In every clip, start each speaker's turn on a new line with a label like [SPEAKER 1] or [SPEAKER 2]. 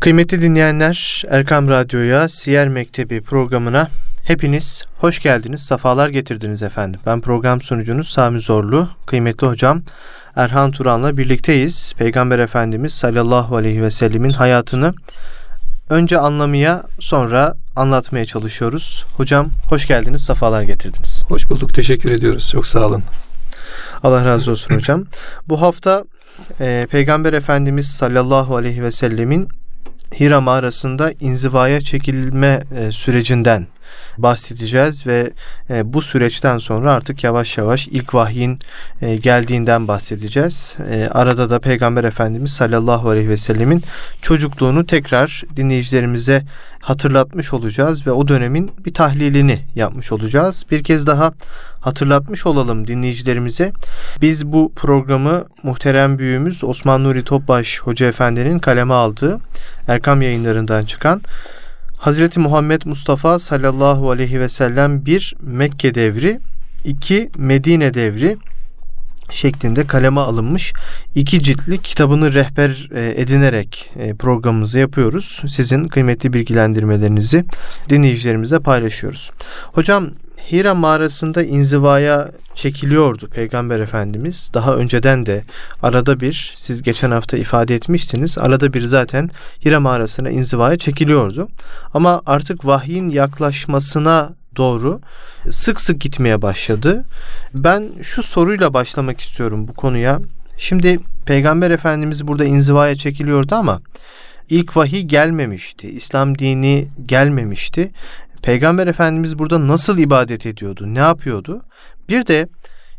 [SPEAKER 1] Kıymetli dinleyenler, Erkam Radyo'ya, Siyer Mektebi programına hepiniz hoş geldiniz, safalar getirdiniz efendim. Ben program sunucunuz Sami Zorlu, kıymetli hocam Erhan Turan'la birlikteyiz. Peygamber Efendimiz sallallahu aleyhi ve sellemin hayatını önce anlamaya sonra anlatmaya çalışıyoruz. Hocam hoş geldiniz, safalar getirdiniz.
[SPEAKER 2] Hoş bulduk, teşekkür ediyoruz. Çok sağ olun.
[SPEAKER 1] Allah razı olsun hocam. Bu hafta e, Peygamber Efendimiz sallallahu aleyhi ve sellemin Hira mağarasında inzivaya çekilme e, sürecinden bahsedeceğiz ve e, bu süreçten sonra artık yavaş yavaş ilk vahyin e, geldiğinden bahsedeceğiz. E, arada da Peygamber Efendimiz sallallahu aleyhi ve sellemin çocukluğunu tekrar dinleyicilerimize hatırlatmış olacağız ve o dönemin bir tahlilini yapmış olacağız. Bir kez daha hatırlatmış olalım dinleyicilerimize. Biz bu programı muhterem büyüğümüz Osman Nuri Topbaş Hoca Efendi'nin kaleme aldığı Erkam yayınlarından çıkan Hazreti Muhammed Mustafa sallallahu aleyhi ve sellem bir Mekke devri, iki Medine devri şeklinde kaleme alınmış iki ciltli kitabını rehber e, edinerek e, programımızı yapıyoruz. Sizin kıymetli bilgilendirmelerinizi dinleyicilerimize paylaşıyoruz. Hocam Hira mağarasında inzivaya çekiliyordu Peygamber Efendimiz. Daha önceden de arada bir siz geçen hafta ifade etmiştiniz. Arada bir zaten Hira mağarasına inzivaya çekiliyordu. Ama artık vahyin yaklaşmasına doğru sık sık gitmeye başladı. Ben şu soruyla başlamak istiyorum bu konuya. Şimdi Peygamber Efendimiz burada inzivaya çekiliyordu ama ilk vahiy gelmemişti. İslam dini gelmemişti. Peygamber Efendimiz burada nasıl ibadet ediyordu? Ne yapıyordu? Bir de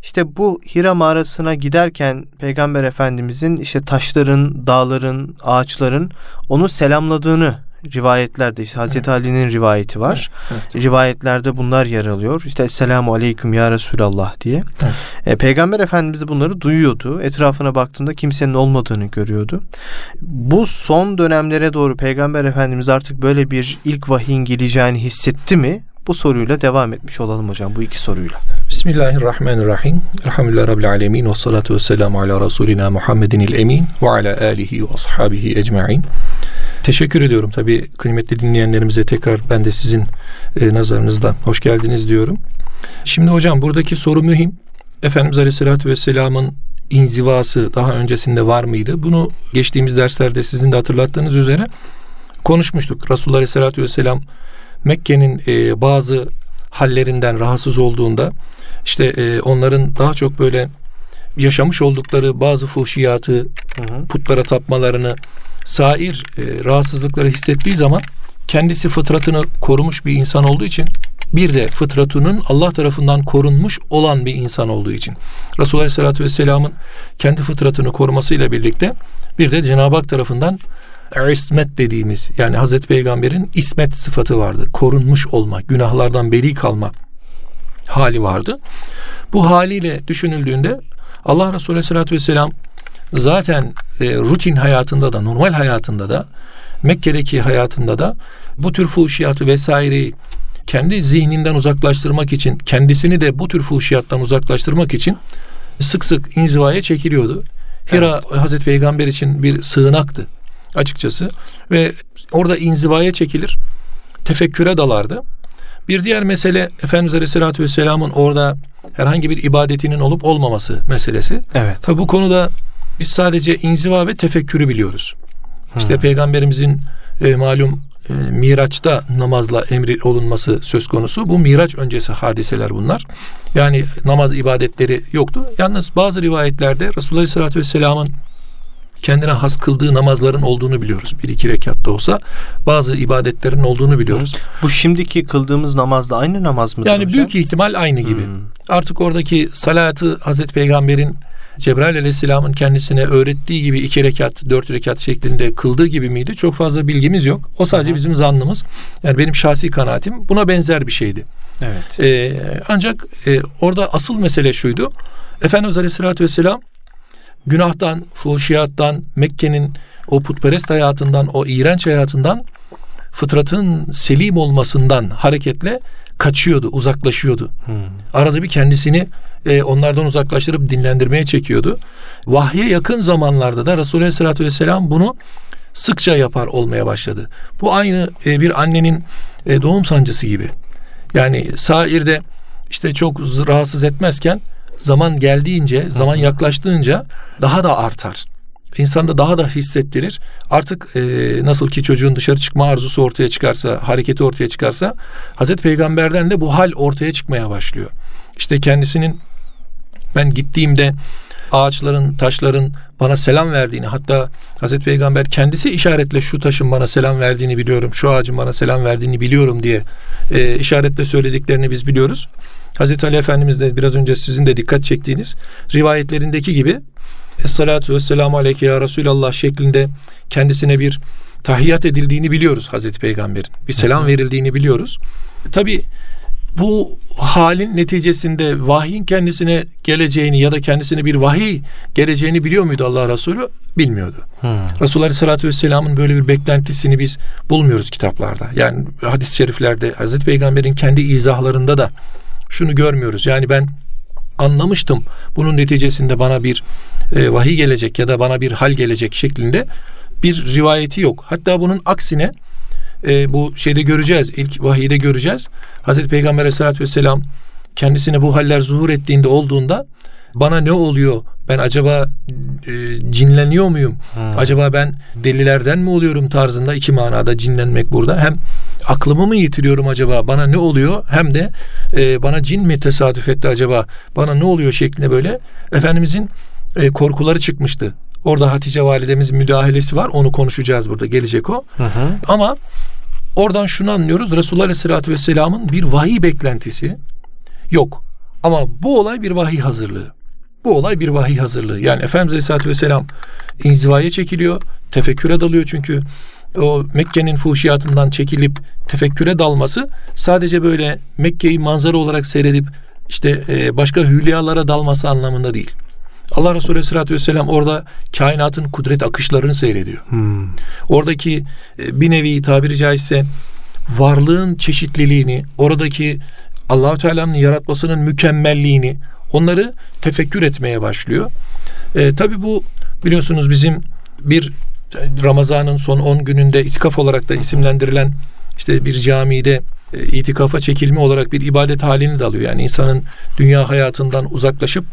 [SPEAKER 1] işte bu Hira mağarasına giderken Peygamber Efendimizin işte taşların, dağların, ağaçların onu selamladığını rivayetlerde işte Hazreti evet. Ali'nin rivayeti var. Evet, evet. Rivayetlerde bunlar yer alıyor. İşte Selamu Aleyküm Ya Resulallah diye. Evet. E, Peygamber Efendimiz bunları duyuyordu. Etrafına baktığında kimsenin olmadığını görüyordu. Bu son dönemlere doğru Peygamber Efendimiz artık böyle bir ilk vahyin geleceğini hissetti mi? Bu soruyla devam etmiş olalım hocam bu iki soruyla.
[SPEAKER 2] Bismillahirrahmanirrahim. Elhamdülillah Rabbil alemin ve salatu ve selamu ala Resulina Muhammedin il emin ve ala alihi ve ashabihi ecma'in. Teşekkür ediyorum. Tabii kıymetli dinleyenlerimize tekrar ben de sizin e, nazarınızda hoş geldiniz diyorum. Şimdi hocam buradaki soru mühim. Efendimiz Aleyhisselatü Vesselam'ın inzivası daha öncesinde var mıydı? Bunu geçtiğimiz derslerde sizin de hatırlattığınız üzere konuşmuştuk. Resulullah Aleyhisselatü Vesselam Mekke'nin e, bazı hallerinden rahatsız olduğunda işte e, onların daha çok böyle yaşamış oldukları bazı fuhşiyatı, hı hı. putlara tapmalarını, sair e, rahatsızlıkları hissettiği zaman kendisi fıtratını korumuş bir insan olduğu için bir de fıtratının Allah tarafından korunmuş olan bir insan olduğu için Resulullah Aleyhisselatü Vesselam'ın kendi fıtratını korumasıyla birlikte bir de Cenab-ı Hak tarafından ismet dediğimiz yani Hazreti Peygamber'in ismet sıfatı vardı. Korunmuş olma, günahlardan beri kalma hali vardı. Bu haliyle düşünüldüğünde Allah Resulü Aleyhisselatü Vesselam zaten e, rutin hayatında da normal hayatında da Mekke'deki hayatında da bu tür fuhşiyatı vesaireyi kendi zihninden uzaklaştırmak için kendisini de bu tür fuhşiyattan uzaklaştırmak için sık sık inzivaya çekiliyordu. Hira evet. Hazreti Peygamber için bir sığınaktı açıkçası ve orada inzivaya çekilir tefekküre dalardı. Bir diğer mesele Efendimiz Aleyhisselatü Vesselam'ın orada herhangi bir ibadetinin olup olmaması meselesi. Evet. Tabi bu konuda biz sadece inziva ve tefekkürü biliyoruz. Hmm. İşte peygamberimizin e, malum e, Miraç'ta namazla emri olunması söz konusu. Bu Miraç öncesi hadiseler bunlar. Yani namaz ibadetleri yoktu. Yalnız bazı rivayetlerde Resulullah Aleyhisselatü Vesselam'ın kendine has kıldığı namazların olduğunu biliyoruz. Bir iki rekatta olsa bazı ibadetlerin olduğunu biliyoruz.
[SPEAKER 1] Bu şimdiki kıldığımız namazla aynı namaz mı?
[SPEAKER 2] Yani hocam? büyük ihtimal aynı gibi. Hmm. Artık oradaki salatı Hazreti Peygamber'in Cebrail aleyhisselamın kendisine öğrettiği gibi iki rekat, dört rekat şeklinde kıldığı gibi miydi? Çok fazla bilgimiz yok. O sadece bizim zannımız. Yani benim şahsi kanaatim buna benzer bir şeydi. Evet. Ee, ancak e, orada asıl mesele şuydu. Efendimiz Aleyhisselatü Vesselam günahtan, fuhşiyattan, Mekke'nin o putperest hayatından, o iğrenç hayatından fıtratın selim olmasından hareketle kaçıyordu, uzaklaşıyordu. Hmm. Arada bir kendisini e, onlardan uzaklaştırıp dinlendirmeye çekiyordu. Vahye yakın zamanlarda da Resulullah Aleyhisselatü Vesselam bunu sıkça yapar olmaya başladı. Bu aynı e, bir annenin e, doğum sancısı gibi. Yani sairde işte çok rahatsız etmezken zaman geldiğince, zaman yaklaştığınca daha da artar. İnsanda daha da hissettirir. Artık e, nasıl ki çocuğun dışarı çıkma arzusu ortaya çıkarsa, hareketi ortaya çıkarsa, Hazreti Peygamber'den de bu hal ortaya çıkmaya başlıyor. İşte kendisinin ben gittiğimde ağaçların, taşların bana selam verdiğini hatta Hazreti Peygamber kendisi işaretle şu taşın bana selam verdiğini biliyorum, şu ağacın bana selam verdiğini biliyorum diye e, işaretle söylediklerini biz biliyoruz. Hazreti Ali Efendimiz de biraz önce sizin de dikkat çektiğiniz rivayetlerindeki gibi Esselatu vesselamu aleyke ya Resulallah şeklinde kendisine bir tahiyyat edildiğini biliyoruz Hazreti Peygamber'in. Bir selam verildiğini biliyoruz. Tabi bu halin neticesinde vahyin kendisine geleceğini ya da kendisine bir vahiy geleceğini biliyor muydu Allah Resulü? Bilmiyordu. Hmm. Resulullah Aleyhisselatü Vesselam'ın böyle bir beklentisini biz bulmuyoruz kitaplarda. Yani hadis-i şeriflerde Hazreti Peygamber'in kendi izahlarında da şunu görmüyoruz. Yani ben anlamıştım bunun neticesinde bana bir e, vahiy gelecek ya da bana bir hal gelecek şeklinde bir rivayeti yok. Hatta bunun aksine e, bu şeyde göreceğiz. ilk vahiyde göreceğiz. Hazreti Peygamber Aleyhisselatü Vesselam kendisine bu haller zuhur ettiğinde olduğunda bana ne oluyor? Ben acaba e, cinleniyor muyum? Hmm. Acaba ben delilerden mi oluyorum tarzında iki manada cinlenmek burada. Hem aklımı mı yitiriyorum acaba? Bana ne oluyor? Hem de e, bana cin mi tesadüf etti acaba? Bana ne oluyor şeklinde böyle Efendimizin e, korkuları çıkmıştı. Orada Hatice validemizin müdahalesi var. Onu konuşacağız burada. Gelecek o. Hı hı. Ama oradan şunu anlıyoruz. Resulullah Aleyhisselatü Vesselam'ın bir vahiy beklentisi yok. Ama bu olay bir vahiy hazırlığı. Bu olay bir vahiy hazırlığı. Yani Efendimiz Aleyhisselatü Vesselam inzivaya çekiliyor. Tefekküre dalıyor çünkü o Mekke'nin fuhşiyatından çekilip tefekküre dalması sadece böyle Mekke'yi manzara olarak seyredip işte e, başka hülyalara dalması anlamında değil. Allah Resulü Aleyhisselatü Vesselam orada kainatın kudret akışlarını seyrediyor. Hmm. Oradaki e, bir nevi tabiri caizse varlığın çeşitliliğini, oradaki Allahu Teala'nın yaratmasının mükemmelliğini onları tefekkür etmeye başlıyor. E, Tabi bu biliyorsunuz bizim bir Ramazan'ın son 10 gününde itikaf olarak da isimlendirilen işte bir camide e, itikafa çekilme olarak bir ibadet halini de alıyor. Yani insanın dünya hayatından uzaklaşıp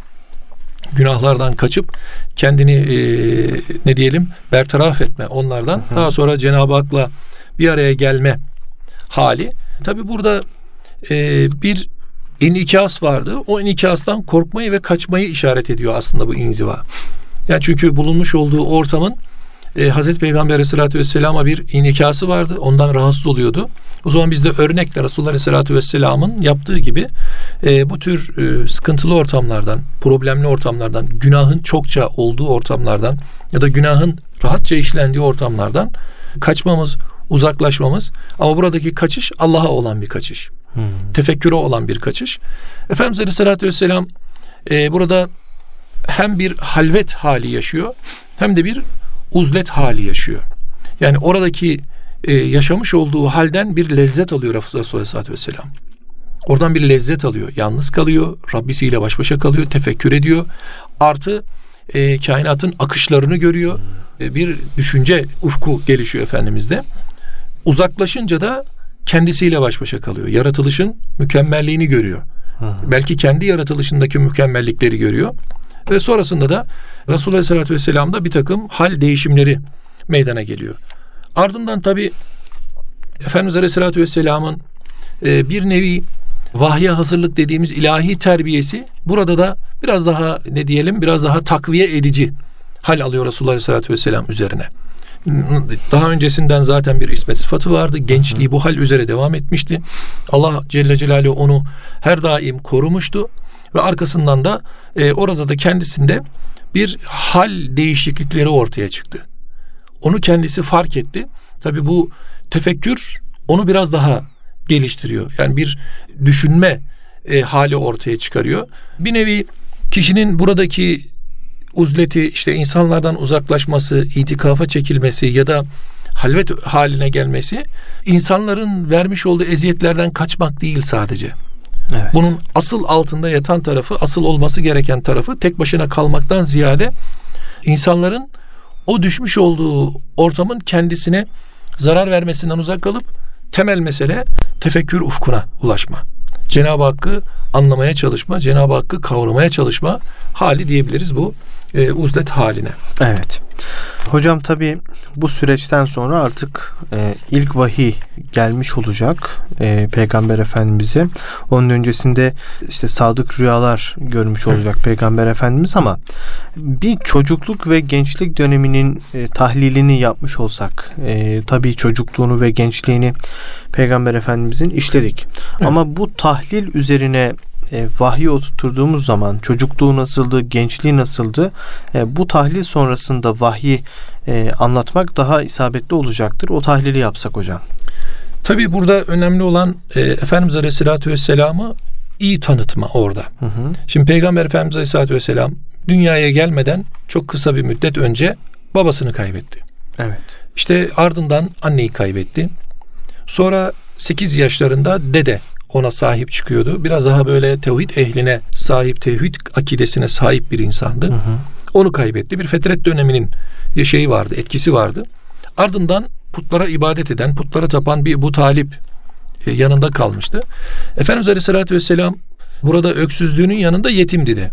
[SPEAKER 2] günahlardan kaçıp kendini e, ne diyelim bertaraf etme onlardan Hı. daha sonra Cenab-ı Hak'la bir araya gelme hali. Tabi burada e, bir inikas vardı. O inikastan korkmayı ve kaçmayı işaret ediyor aslında bu inziva. Yani çünkü bulunmuş olduğu ortamın e, Hazreti Peygamber Aleyhisselatü Vesselam'a bir inikası vardı. Ondan rahatsız oluyordu. O zaman biz de örnekle Resulullah Aleyhisselatü Vesselam'ın yaptığı gibi e, bu tür e, sıkıntılı ortamlardan, problemli ortamlardan, günahın çokça olduğu ortamlardan ya da günahın rahatça işlendiği ortamlardan kaçmamız, uzaklaşmamız ama buradaki kaçış Allah'a olan bir kaçış. Hmm. Tefekküre olan bir kaçış. Efendimiz Aleyhisselatü Vesselam e, burada hem bir halvet hali yaşıyor hem de bir uzlet hali yaşıyor. Yani oradaki e, yaşamış olduğu halden bir lezzet alıyor Resulullah Aleyhisselatü Vesselam. Oradan bir lezzet alıyor. Yalnız kalıyor. Rabbisiyle baş başa kalıyor. Tefekkür ediyor. Artı e, kainatın akışlarını görüyor. E, bir düşünce ufku gelişiyor Efendimiz'de. Uzaklaşınca da kendisiyle baş başa kalıyor. Yaratılışın mükemmelliğini görüyor. Hı. Belki kendi yaratılışındaki mükemmellikleri görüyor. Ve sonrasında da Resulullah Aleyhisselatü Vesselam'da bir takım hal değişimleri meydana geliyor. Ardından tabi Efendimiz Aleyhisselatü Vesselam'ın e, bir nevi vahye hazırlık dediğimiz ilahi terbiyesi burada da biraz daha ne diyelim biraz daha takviye edici hal alıyor Resulullah Aleyhisselatü Vesselam üzerine. Daha öncesinden zaten bir ismet sıfatı vardı. Gençliği bu hal üzere devam etmişti. Allah Celle Celaluhu onu her daim korumuştu ve arkasından da e, orada da kendisinde bir hal değişiklikleri ortaya çıktı. Onu kendisi fark etti. Tabi bu tefekkür onu biraz daha geliştiriyor. Yani bir düşünme e, hali ortaya çıkarıyor. Bir nevi kişinin buradaki uzleti işte insanlardan uzaklaşması, itikafa çekilmesi ya da halvet haline gelmesi insanların vermiş olduğu eziyetlerden kaçmak değil sadece. Evet. Bunun asıl altında yatan tarafı, asıl olması gereken tarafı tek başına kalmaktan ziyade insanların o düşmüş olduğu ortamın kendisine zarar vermesinden uzak kalıp temel mesele tefekkür ufkuna ulaşma. Cenab-ı Hakk'ı anlamaya çalışma, Cenab-ı Hakk'ı kavramaya çalışma hali diyebiliriz bu e, uzlet haline.
[SPEAKER 1] Evet. Hocam tabi bu süreçten sonra artık e, ilk vahiy gelmiş olacak e, Peygamber Efendimiz'e. Onun öncesinde işte sadık rüyalar görmüş olacak. Peygamber Efendimiz ama bir çocukluk ve gençlik döneminin e, tahlilini yapmış olsak e, tabi çocukluğunu ve gençliğini Peygamber Efendimiz'in işledik. Ama bu tahlil üzerine e, vahyi oturttuğumuz zaman çocukluğu nasıldı, gençliği nasıldı e, bu tahlil sonrasında vahyi e, anlatmak daha isabetli olacaktır. O tahlili yapsak hocam.
[SPEAKER 2] Tabi burada önemli olan e, Efendimiz Aleyhisselatü Vesselam'ı iyi tanıtma orada. Hı hı. Şimdi Peygamber Efendimiz Aleyhisselatü Vesselam dünyaya gelmeden çok kısa bir müddet önce babasını kaybetti.
[SPEAKER 1] Evet.
[SPEAKER 2] İşte ardından anneyi kaybetti. Sonra 8 yaşlarında dede ona sahip çıkıyordu. Biraz daha böyle tevhid ehline sahip, tevhid akidesine sahip bir insandı. Hı hı. Onu kaybetti. Bir fetret döneminin şeyi vardı, etkisi vardı. Ardından putlara ibadet eden, putlara tapan bir bu talip e, yanında kalmıştı. Efendimiz Aleyhisselatü Vesselam burada öksüzlüğünün yanında yetimdi de.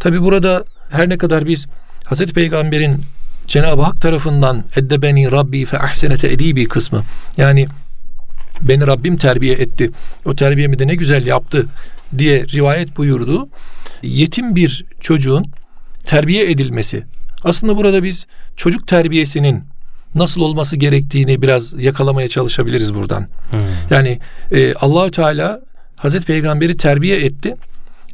[SPEAKER 2] Tabi burada her ne kadar biz Hazreti Peygamber'in Cenab-ı Hak tarafından eddebeni Rabbi fe ahsenete edibi kısmı yani beni Rabbim terbiye etti. O terbiyemi de ne güzel yaptı diye rivayet buyurdu. Yetim bir çocuğun terbiye edilmesi. Aslında burada biz çocuk terbiyesinin nasıl olması gerektiğini biraz yakalamaya çalışabiliriz buradan. Hmm. Yani e, Allahü Teala Hazreti Peygamberi terbiye etti.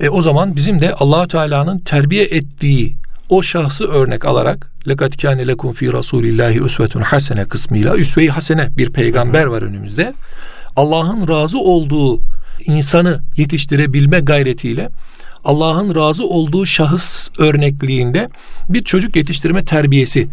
[SPEAKER 2] E, o zaman bizim de Allahü Teala'nın terbiye ettiği o şahsı örnek alarak lekat kâne lekum fi rasulillahi usvetun hasene kısmıyla üsve-i hasene bir peygamber var önümüzde. Allah'ın razı olduğu insanı yetiştirebilme gayretiyle Allah'ın razı olduğu şahıs örnekliğinde bir çocuk yetiştirme terbiyesi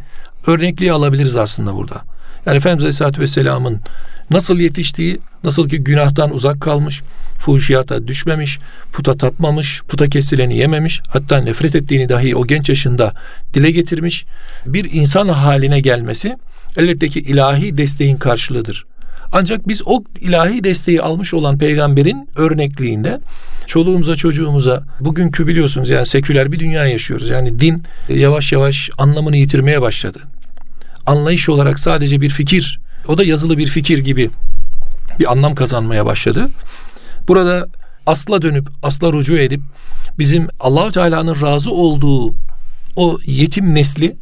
[SPEAKER 2] örnekliği alabiliriz aslında burada. Yani Efendimiz Aleyhisselatü Vesselam'ın nasıl yetiştiği, nasıl ki günahtan uzak kalmış, fuhşiyata düşmemiş, puta tapmamış, puta kesileni yememiş, hatta nefret ettiğini dahi o genç yaşında dile getirmiş bir insan haline gelmesi elbette ki ilahi desteğin karşılığıdır. Ancak biz o ilahi desteği almış olan peygamberin örnekliğinde çoluğumuza çocuğumuza bugünkü biliyorsunuz yani seküler bir dünya yaşıyoruz. Yani din yavaş yavaş anlamını yitirmeye başladı. Anlayış olarak sadece bir fikir, o da yazılı bir fikir gibi bir anlam kazanmaya başladı. Burada asla dönüp asla rucu edip bizim Allahu Teala'nın razı olduğu o yetim nesli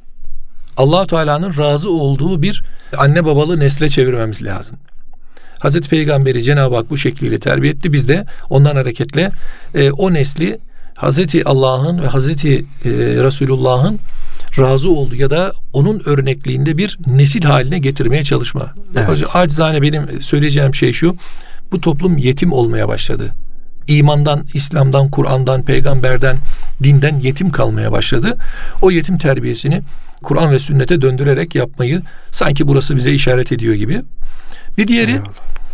[SPEAKER 2] Allahu Teala'nın razı olduğu bir anne babalı nesle çevirmemiz lazım. Hazreti Peygamberi Cenab-ı Hak bu şekliyle terbiye etti. Biz de ondan hareketle e, o nesli Hazreti Allah'ın ve Hazreti e, Resulullah'ın razı oldu ya da onun örnekliğinde bir nesil haline getirmeye çalışma. Evet. Acizane benim söyleyeceğim şey şu. Bu toplum yetim olmaya başladı. İmandan, İslam'dan, Kur'an'dan, peygamberden, dinden yetim kalmaya başladı. O yetim terbiyesini Kur'an ve sünnete döndürerek yapmayı sanki burası bize işaret ediyor gibi. Bir diğeri Eyvallah.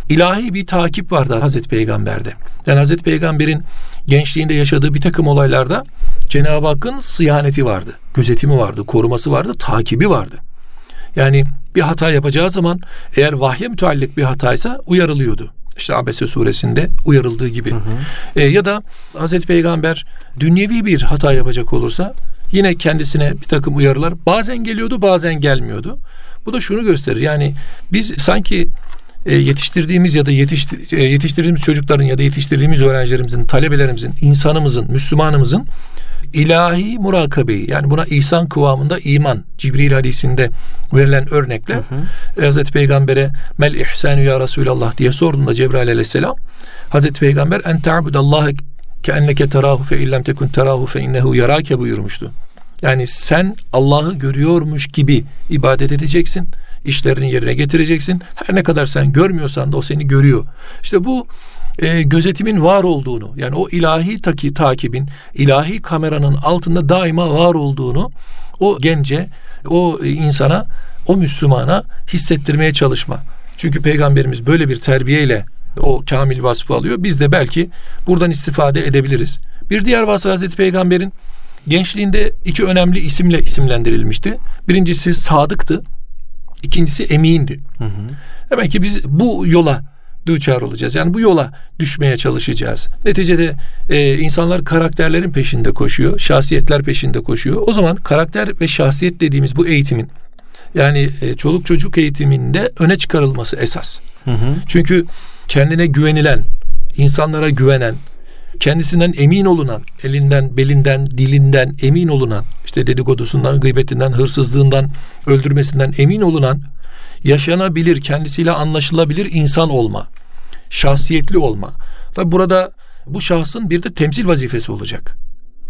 [SPEAKER 2] ilahi bir takip vardı Hazreti Peygamber'de. Yani Hazreti Peygamber'in gençliğinde yaşadığı bir takım olaylarda Cenab-ı Hakk'ın sıyaneti vardı. Gözetimi vardı, koruması vardı, takibi vardı. Yani bir hata yapacağı zaman eğer vahye müteallik bir hataysa uyarılıyordu. İşte Abese suresinde uyarıldığı gibi. Hı hı. E, ya da Hazreti Peygamber dünyevi bir hata yapacak olursa yine kendisine bir takım uyarılar bazen geliyordu bazen gelmiyordu. Bu da şunu gösterir. Yani biz sanki e, yetiştirdiğimiz ya da yetiştir, e, yetiştirdiğimiz çocukların ya da yetiştirdiğimiz öğrencilerimizin, talebelerimizin, insanımızın, Müslümanımızın ilahi murakabeyi yani buna ihsan kıvamında iman Cibril hadisinde verilen örnekle hı hı. Hazreti Peygamber'e mel ihsanu ya Resulallah diye sorduğunda Cebrail aleyhisselam Hazreti Peygamber en ta'budallaha ke enneke terahu fe illem tekun terahu fe innehu yarake buyurmuştu. Yani sen Allah'ı görüyormuş gibi ibadet edeceksin. İşlerini yerine getireceksin. Her ne kadar sen görmüyorsan da o seni görüyor. İşte bu e, gözetimin var olduğunu yani o ilahi taki, takibin ilahi kameranın altında daima var olduğunu o gence o insana o Müslümana hissettirmeye çalışma. Çünkü peygamberimiz böyle bir terbiyeyle o kamil vasfı alıyor. Biz de belki buradan istifade edebiliriz. Bir diğer vasfı Hazreti Peygamber'in gençliğinde iki önemli isimle isimlendirilmişti. Birincisi Sadık'tı. İkincisi Emin'di. Hı hı. Demek ki biz bu yola düçar olacağız. Yani bu yola düşmeye çalışacağız. Neticede e, insanlar karakterlerin peşinde koşuyor, şahsiyetler peşinde koşuyor. O zaman karakter ve şahsiyet dediğimiz bu eğitimin yani e, çoluk çocuk eğitiminde öne çıkarılması esas. Hı hı. Çünkü kendine güvenilen, insanlara güvenen, kendisinden emin olunan, elinden, belinden, dilinden emin olunan, işte dedikodusundan, gıybetinden, hırsızlığından, öldürmesinden emin olunan, yaşanabilir, kendisiyle anlaşılabilir insan olma, şahsiyetli olma. Tabi burada bu şahsın bir de temsil vazifesi olacak.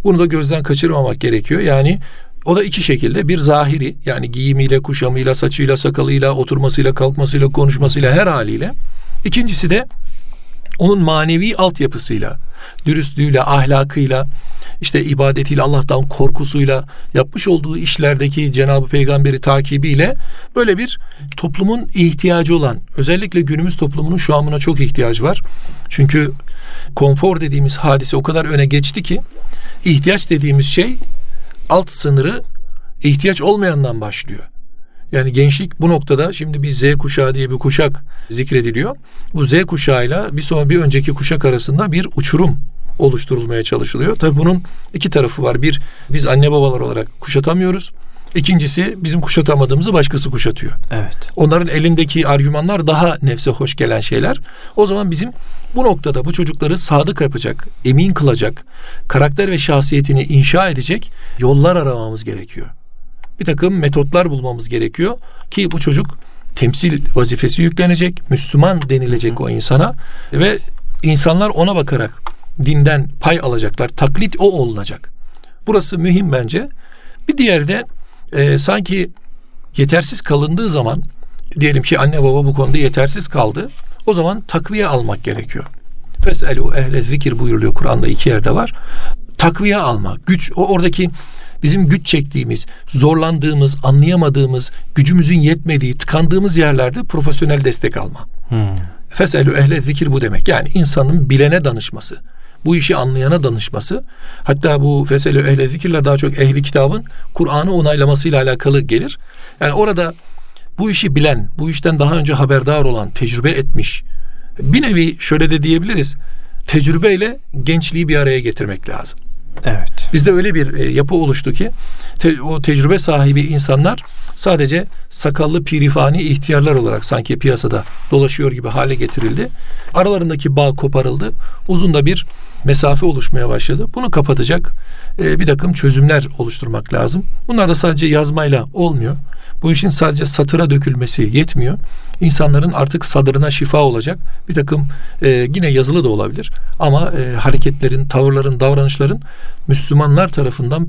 [SPEAKER 2] Bunu da gözden kaçırmamak gerekiyor. Yani o da iki şekilde bir zahiri yani giyimiyle, kuşamıyla, saçıyla, sakalıyla, oturmasıyla, kalkmasıyla, konuşmasıyla her haliyle. İkincisi de onun manevi altyapısıyla, dürüstlüğüyle, ahlakıyla, işte ibadetiyle, Allah'tan korkusuyla, yapmış olduğu işlerdeki Cenab-ı Peygamberi takibiyle böyle bir toplumun ihtiyacı olan, özellikle günümüz toplumunun şu an çok ihtiyacı var. Çünkü konfor dediğimiz hadise o kadar öne geçti ki ihtiyaç dediğimiz şey alt sınırı ihtiyaç olmayandan başlıyor. Yani gençlik bu noktada şimdi bir Z kuşağı diye bir kuşak zikrediliyor. Bu Z kuşağıyla bir sonra bir önceki kuşak arasında bir uçurum oluşturulmaya çalışılıyor. Tabii bunun iki tarafı var. Bir, biz anne babalar olarak kuşatamıyoruz. İkincisi bizim kuşatamadığımızı başkası kuşatıyor.
[SPEAKER 1] Evet.
[SPEAKER 2] Onların elindeki argümanlar daha nefse hoş gelen şeyler. O zaman bizim bu noktada bu çocukları sadık yapacak, emin kılacak, karakter ve şahsiyetini inşa edecek yollar aramamız gerekiyor bir takım metotlar bulmamız gerekiyor ki bu çocuk temsil vazifesi yüklenecek, Müslüman denilecek o insana ve insanlar ona bakarak dinden pay alacaklar. Taklit o olunacak. Burası mühim bence. Bir diğeri de e, sanki yetersiz kalındığı zaman diyelim ki anne baba bu konuda yetersiz kaldı. O zaman takviye almak gerekiyor. Feselu ehle zikir buyuruluyor Kur'an'da iki yerde var. Takviye almak, güç, o oradaki bizim güç çektiğimiz, zorlandığımız, anlayamadığımız, gücümüzün yetmediği, tıkandığımız yerlerde profesyonel destek alma. Hmm. Feselü ehle zikir bu demek. Yani insanın bilene danışması. Bu işi anlayana danışması. Hatta bu feselü ehle zikirler daha çok ehli kitabın Kur'an'ı onaylamasıyla alakalı gelir. Yani orada bu işi bilen, bu işten daha önce haberdar olan, tecrübe etmiş. Bir nevi şöyle de diyebiliriz. Tecrübeyle gençliği bir araya getirmek lazım.
[SPEAKER 1] Evet.
[SPEAKER 2] Bizde öyle bir e, yapı oluştu ki te, o tecrübe sahibi insanlar sadece sakallı pirifani ihtiyarlar olarak sanki piyasada dolaşıyor gibi hale getirildi. Aralarındaki bağ koparıldı. Uzun da bir mesafe oluşmaya başladı. Bunu kapatacak e, bir takım çözümler oluşturmak lazım. Bunlar da sadece yazmayla olmuyor. Bu işin sadece satıra dökülmesi yetmiyor. İnsanların artık sadrına şifa olacak bir takım e, yine yazılı da olabilir ama e, hareketlerin, tavırların, davranışların Müslümanlar tarafından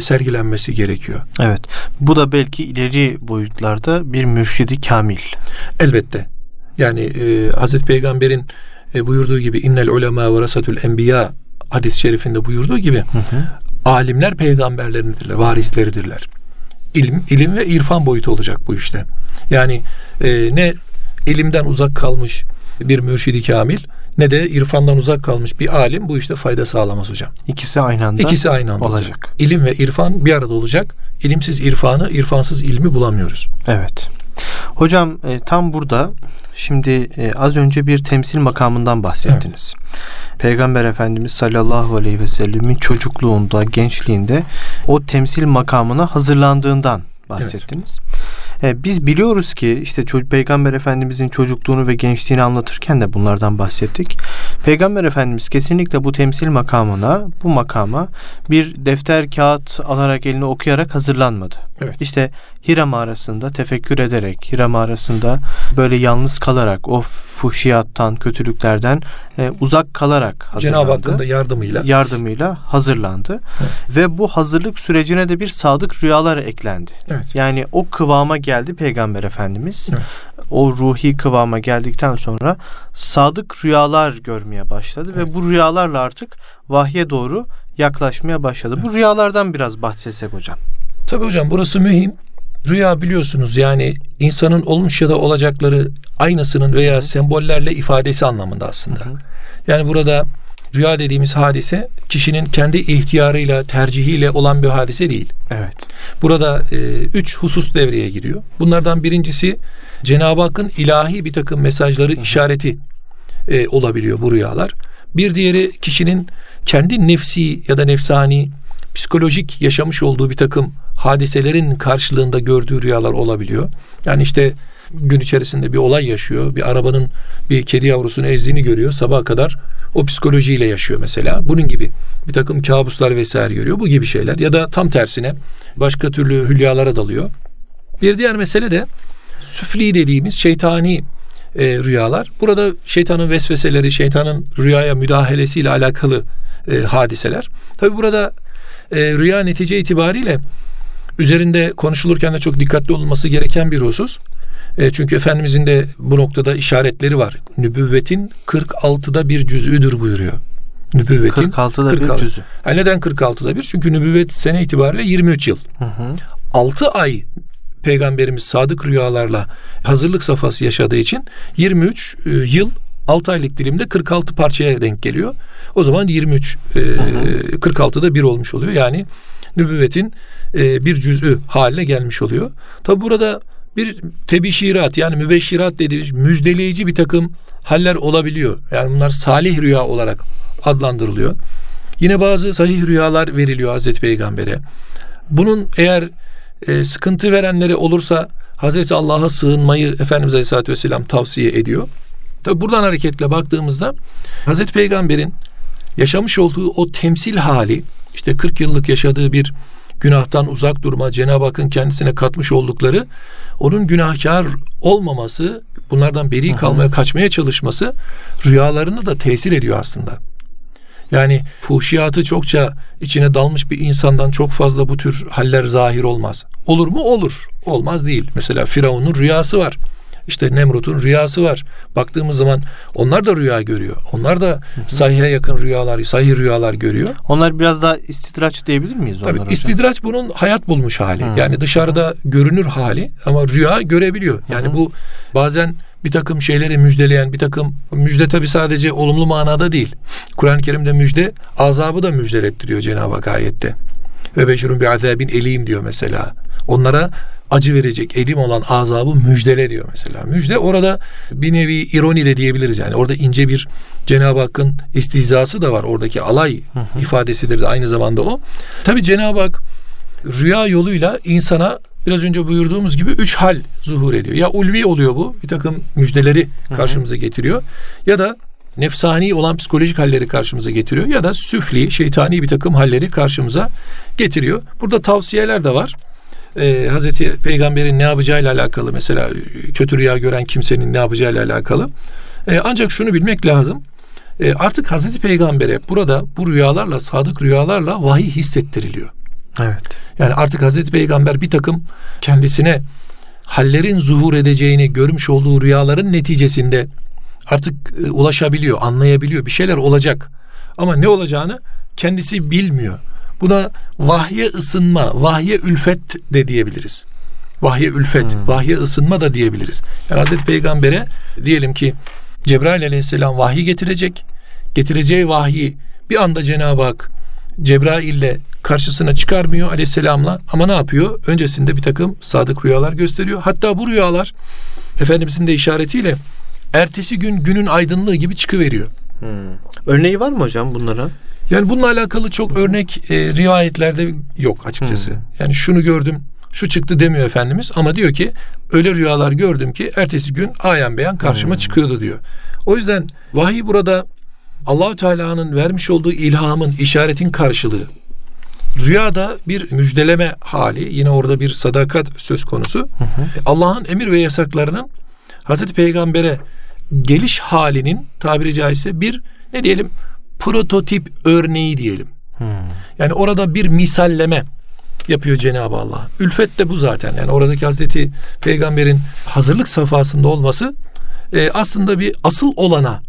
[SPEAKER 2] sergilenmesi gerekiyor.
[SPEAKER 1] Evet. Bu da belki ileri boyutlarda bir mürşidi kamil.
[SPEAKER 2] Elbette. Yani e, Hazreti Peygamber'in e, buyurduğu gibi innel ulema verasatul enbiya hadis-i şerifinde buyurduğu gibi hı hı. alimler peygamberlerindirler, varisleridirler. İlim, ilim ve irfan boyutu olacak bu işte. Yani e, ne ilimden uzak kalmış bir mürşidi kamil ne de irfandan uzak kalmış bir alim bu işte fayda sağlamaz hocam.
[SPEAKER 1] İkisi aynı anda
[SPEAKER 2] İkisi aynı anda olacak. olacak. İlim ve irfan bir arada olacak. İlimsiz irfanı, irfansız ilmi bulamıyoruz.
[SPEAKER 1] Evet. Hocam e, tam burada şimdi e, az önce bir temsil makamından bahsettiniz. Evet. Peygamber Efendimiz sallallahu aleyhi ve sellemin çocukluğunda, gençliğinde o temsil makamına hazırlandığından bahsettiniz. Evet. E, biz biliyoruz ki işte çocuk Peygamber Efendimizin çocukluğunu ve gençliğini anlatırken de bunlardan bahsettik. Peygamber Efendimiz kesinlikle bu temsil makamına, bu makama bir defter kağıt alarak eline okuyarak hazırlanmadı. Evet. İşte Hira mağarasında tefekkür ederek, Hira mağarasında böyle yalnız kalarak, o fuhşiyattan, kötülüklerden e, uzak kalarak hazırlandı.
[SPEAKER 2] Cenab-ı Hakk'ın da yardımıyla.
[SPEAKER 1] Yardımıyla hazırlandı. Evet. Ve bu hazırlık sürecine de bir sadık rüyalar eklendi. Evet. Yani o kıvama geldi Peygamber Efendimiz. Evet. O ruhi kıvama geldikten sonra sadık rüyalar görmeye başladı evet. ve bu rüyalarla artık vahye doğru yaklaşmaya başladı. Evet. Bu rüyalardan biraz bahsetsek hocam.
[SPEAKER 2] Tabii hocam burası mühim. Rüya biliyorsunuz yani insanın olmuş ya da olacakları aynasının veya sembollerle ifadesi anlamında aslında. Yani burada rüya dediğimiz hadise kişinin kendi ihtiyarıyla, tercihiyle olan bir hadise değil.
[SPEAKER 1] Evet.
[SPEAKER 2] Burada e, üç husus devreye giriyor. Bunlardan birincisi Cenab-ı Hakk'ın ilahi bir takım mesajları, işareti e, olabiliyor bu rüyalar. Bir diğeri kişinin kendi nefsi ya da nefsani, psikolojik yaşamış olduğu bir takım hadiselerin karşılığında gördüğü rüyalar olabiliyor. Yani işte gün içerisinde bir olay yaşıyor. Bir arabanın bir kedi yavrusunu ezdiğini görüyor. Sabaha kadar o psikolojiyle yaşıyor mesela. Bunun gibi bir takım kabuslar vesaire görüyor. Bu gibi şeyler. Ya da tam tersine başka türlü hülyalara dalıyor. Bir diğer mesele de süfli dediğimiz şeytani e, rüyalar. Burada şeytanın vesveseleri, şeytanın rüyaya müdahalesiyle alakalı e, hadiseler. Tabi burada e, rüya netice itibariyle üzerinde konuşulurken de çok dikkatli olunması gereken bir husus. E, çünkü Efendimizin de bu noktada işaretleri var. Nübüvvetin 46'da bir cüz'üdür buyuruyor.
[SPEAKER 1] Nübüvvetin 46'da 46. bir cüz'ü.
[SPEAKER 2] Yani neden 46'da bir? Çünkü nübüvvet sene itibariyle 23 yıl. Hı hı. 6 ay Peygamberimiz sadık rüyalarla hazırlık safhası yaşadığı için 23 e, yıl 6 aylık dilimde 46 parçaya denk geliyor. O zaman 23 e, 46'da bir olmuş oluyor. Yani nübüvvetin e, bir cüz'ü haline gelmiş oluyor. Tabi burada bir tebişirat yani mübeşşirat dediğimiz müjdeleyici bir takım haller olabiliyor. Yani bunlar salih rüya olarak adlandırılıyor. Yine bazı sahih rüyalar veriliyor Hazreti Peygamber'e. Bunun eğer e, sıkıntı verenleri olursa Hazreti Allah'a sığınmayı Efendimiz Aleyhisselatü Vesselam tavsiye ediyor. Tabi buradan hareketle baktığımızda Hazreti Peygamber'in yaşamış olduğu o temsil hali işte 40 yıllık yaşadığı bir günahtan uzak durma, Cenab-ı Hakk'ın kendisine katmış oldukları onun günahkar olmaması, bunlardan beri kalmaya, kaçmaya çalışması rüyalarını da tesir ediyor aslında. Yani fuhşiyatı çokça içine dalmış bir insandan çok fazla bu tür haller zahir olmaz. Olur mu? Olur. Olmaz değil. Mesela Firavun'un rüyası var. İşte Nemrut'un rüyası var. Baktığımız zaman onlar da rüya görüyor. Onlar da sahihe yakın rüyalar, sahih rüyalar görüyor.
[SPEAKER 1] Onlar biraz daha istidraç diyebilir miyiz
[SPEAKER 2] Tabii hocam? istidraç bunun hayat bulmuş hali. Hı. Yani dışarıda Hı. görünür hali ama rüya görebiliyor. Yani Hı. bu bazen bir takım şeyleri müjdeleyen bir takım müjde tabi sadece olumlu manada değil. Kur'an-ı Kerim'de müjde azabı da müjdelettiriyor Cenab-ı Hak ayette. Ve beşerun bi azabin elim diyor mesela. Onlara acı verecek, elim olan azabı müjdele diyor mesela. Müjde orada bir nevi ironi de diyebiliriz yani. Orada ince bir Cenab-ı Hakk'ın istihzası da var. Oradaki alay hı hı. ifadesidir de aynı zamanda o. Tabi Cenab-ı Hak rüya yoluyla insana biraz önce buyurduğumuz gibi üç hal zuhur ediyor. Ya ulvi oluyor bu. Bir takım müjdeleri karşımıza getiriyor. Ya da nefsani olan psikolojik halleri karşımıza getiriyor. Ya da süfli, şeytani bir takım halleri karşımıza getiriyor. Burada tavsiyeler de var e, Hazreti Peygamber'in ne yapacağıyla alakalı mesela kötü rüya gören kimsenin ne yapacağıyla alakalı. E, ancak şunu bilmek lazım. E, artık Hazreti Peygamber'e burada bu rüyalarla, sadık rüyalarla vahiy hissettiriliyor.
[SPEAKER 1] Evet.
[SPEAKER 2] Yani artık Hazreti Peygamber bir takım kendisine hallerin zuhur edeceğini görmüş olduğu rüyaların neticesinde artık e, ulaşabiliyor, anlayabiliyor. Bir şeyler olacak. Ama ne olacağını kendisi bilmiyor. Buna vahye ısınma, vahye ülfet de diyebiliriz. Vahye ülfet, hmm. vahye ısınma da diyebiliriz. Yani Hazreti Peygamber'e diyelim ki Cebrail aleyhisselam vahiy getirecek. Getireceği vahyi bir anda Cenab-ı Hak Cebrail ile karşısına çıkarmıyor aleyhisselamla ama ne yapıyor? Öncesinde bir takım sadık rüyalar gösteriyor. Hatta bu rüyalar Efendimizin de işaretiyle ertesi gün günün aydınlığı gibi çıkıveriyor.
[SPEAKER 1] Hmm. Örneği var mı hocam bunlara?
[SPEAKER 2] Yani bununla alakalı çok örnek e, rivayetlerde yok açıkçası. Hmm. Yani şunu gördüm, şu çıktı demiyor Efendimiz ama diyor ki öyle rüyalar gördüm ki ertesi gün ayan beyan karşıma hmm. çıkıyordu diyor. O yüzden vahiy burada Allahü Teala'nın vermiş olduğu ilhamın, işaretin karşılığı. Rüyada bir müjdeleme hali, yine orada bir sadakat söz konusu. Allah'ın emir ve yasaklarının Hazreti Peygamber'e geliş halinin tabiri caizse bir ne diyelim prototip örneği diyelim. Hmm. Yani orada bir misalleme yapıyor Cenab-ı Allah. Ülfet de bu zaten. Yani oradaki Hazreti Peygamber'in hazırlık safhasında olması e, aslında bir asıl olana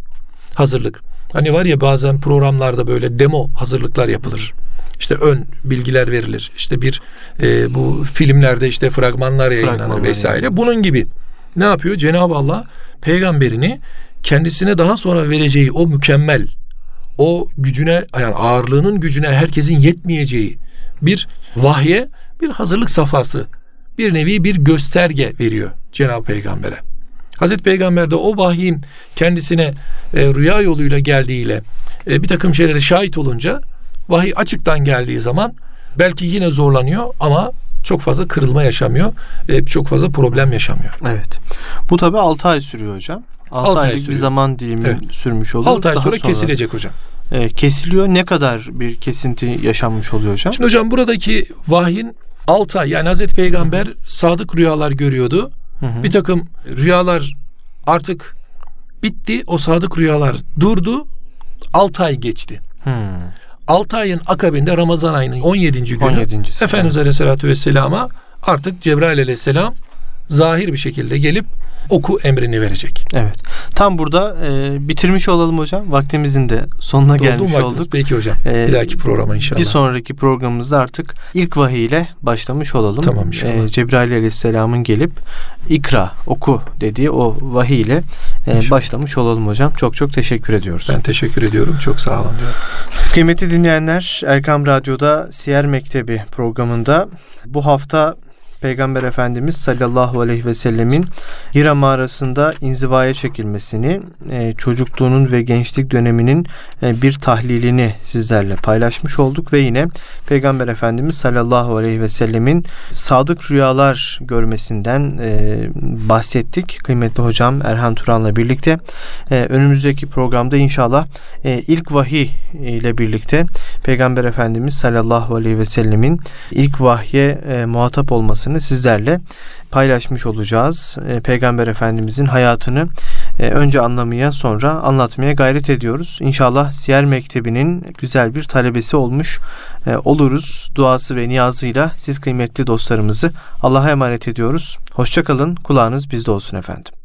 [SPEAKER 2] hazırlık. Hani var ya bazen programlarda böyle demo hazırlıklar yapılır. İşte ön bilgiler verilir. İşte bir e, bu filmlerde işte fragmanlar yayınlanır fragmanlar vesaire. Yani. Bunun gibi ne yapıyor? Cenab-ı Allah peygamberini kendisine daha sonra vereceği o mükemmel o gücüne yani ağırlığının gücüne herkesin yetmeyeceği bir vahye bir hazırlık safhası bir nevi bir gösterge veriyor Cenab-ı Peygamber'e. Hazreti Peygamber de o vahyin kendisine e, rüya yoluyla geldiğiyle e, bir takım şeylere şahit olunca vahiy açıktan geldiği zaman belki yine zorlanıyor ama çok fazla kırılma yaşamıyor. E, çok fazla problem yaşamıyor.
[SPEAKER 1] Evet. Bu tabi 6 ay sürüyor hocam. 6,
[SPEAKER 2] 6 ay
[SPEAKER 1] aylık bir zaman dilimi
[SPEAKER 2] Evet.
[SPEAKER 1] sürmüş olur.
[SPEAKER 2] 6 ay
[SPEAKER 1] Daha
[SPEAKER 2] sonra kesilecek hocam.
[SPEAKER 1] e, kesiliyor. Ne kadar bir kesinti yaşanmış oluyor hocam?
[SPEAKER 2] Şimdi hocam buradaki vahyin 6 ay yani Hazreti Peygamber sadık rüyalar görüyordu.
[SPEAKER 1] Hı hı.
[SPEAKER 2] Bir takım rüyalar artık bitti. O sadık rüyalar durdu. 6 ay geçti.
[SPEAKER 1] Hmm.
[SPEAKER 2] 6 ayın akabinde Ramazan ayının 17. günü
[SPEAKER 1] 17. si.
[SPEAKER 2] Efendimiz Aleyhisselatü Vesselam'a artık Cebrail Aleyhisselam zahir bir şekilde gelip oku emrini verecek.
[SPEAKER 1] Evet. Tam burada e, bitirmiş olalım hocam. Vaktimizin de sonuna
[SPEAKER 2] mu
[SPEAKER 1] gelmiş
[SPEAKER 2] vaktimiz?
[SPEAKER 1] olduk.
[SPEAKER 2] Peki hocam.
[SPEAKER 1] Ee,
[SPEAKER 2] bir dahaki programa inşallah.
[SPEAKER 1] Bir sonraki programımızda artık ilk vahiy ile başlamış olalım.
[SPEAKER 2] Tamam inşallah.
[SPEAKER 1] Ee, Cebrail Aleyhisselam'ın gelip ikra, oku dediği o vahiy ile e,
[SPEAKER 2] İnşallah.
[SPEAKER 1] başlamış olalım hocam. Çok çok teşekkür ediyoruz.
[SPEAKER 2] Ben teşekkür ediyorum. Çok sağ olun diyorum.
[SPEAKER 1] Kıymetli dinleyenler, Erkam Radyo'da Siyer Mektebi programında bu hafta Peygamber Efendimiz sallallahu aleyhi ve sellemin Hira mağarasında inzivaya çekilmesini, e, çocukluğunun ve gençlik döneminin e, bir tahlilini sizlerle paylaşmış olduk ve yine Peygamber Efendimiz sallallahu aleyhi ve sellemin sadık rüyalar görmesinden e, bahsettik. Kıymetli hocam Erhan Turan'la birlikte önümüzdeki programda inşallah ilk vahiy ile birlikte Peygamber Efendimiz sallallahu aleyhi ve sellemin ilk vahye muhatap olmasını sizlerle paylaşmış olacağız. E, Peygamber Efendimizin hayatını e, önce anlamaya sonra anlatmaya gayret ediyoruz. İnşallah Siyer Mektebi'nin güzel bir talebesi olmuş e, oluruz. Duası ve niyazıyla siz kıymetli dostlarımızı Allah'a emanet ediyoruz. Hoşçakalın. Kulağınız bizde olsun efendim.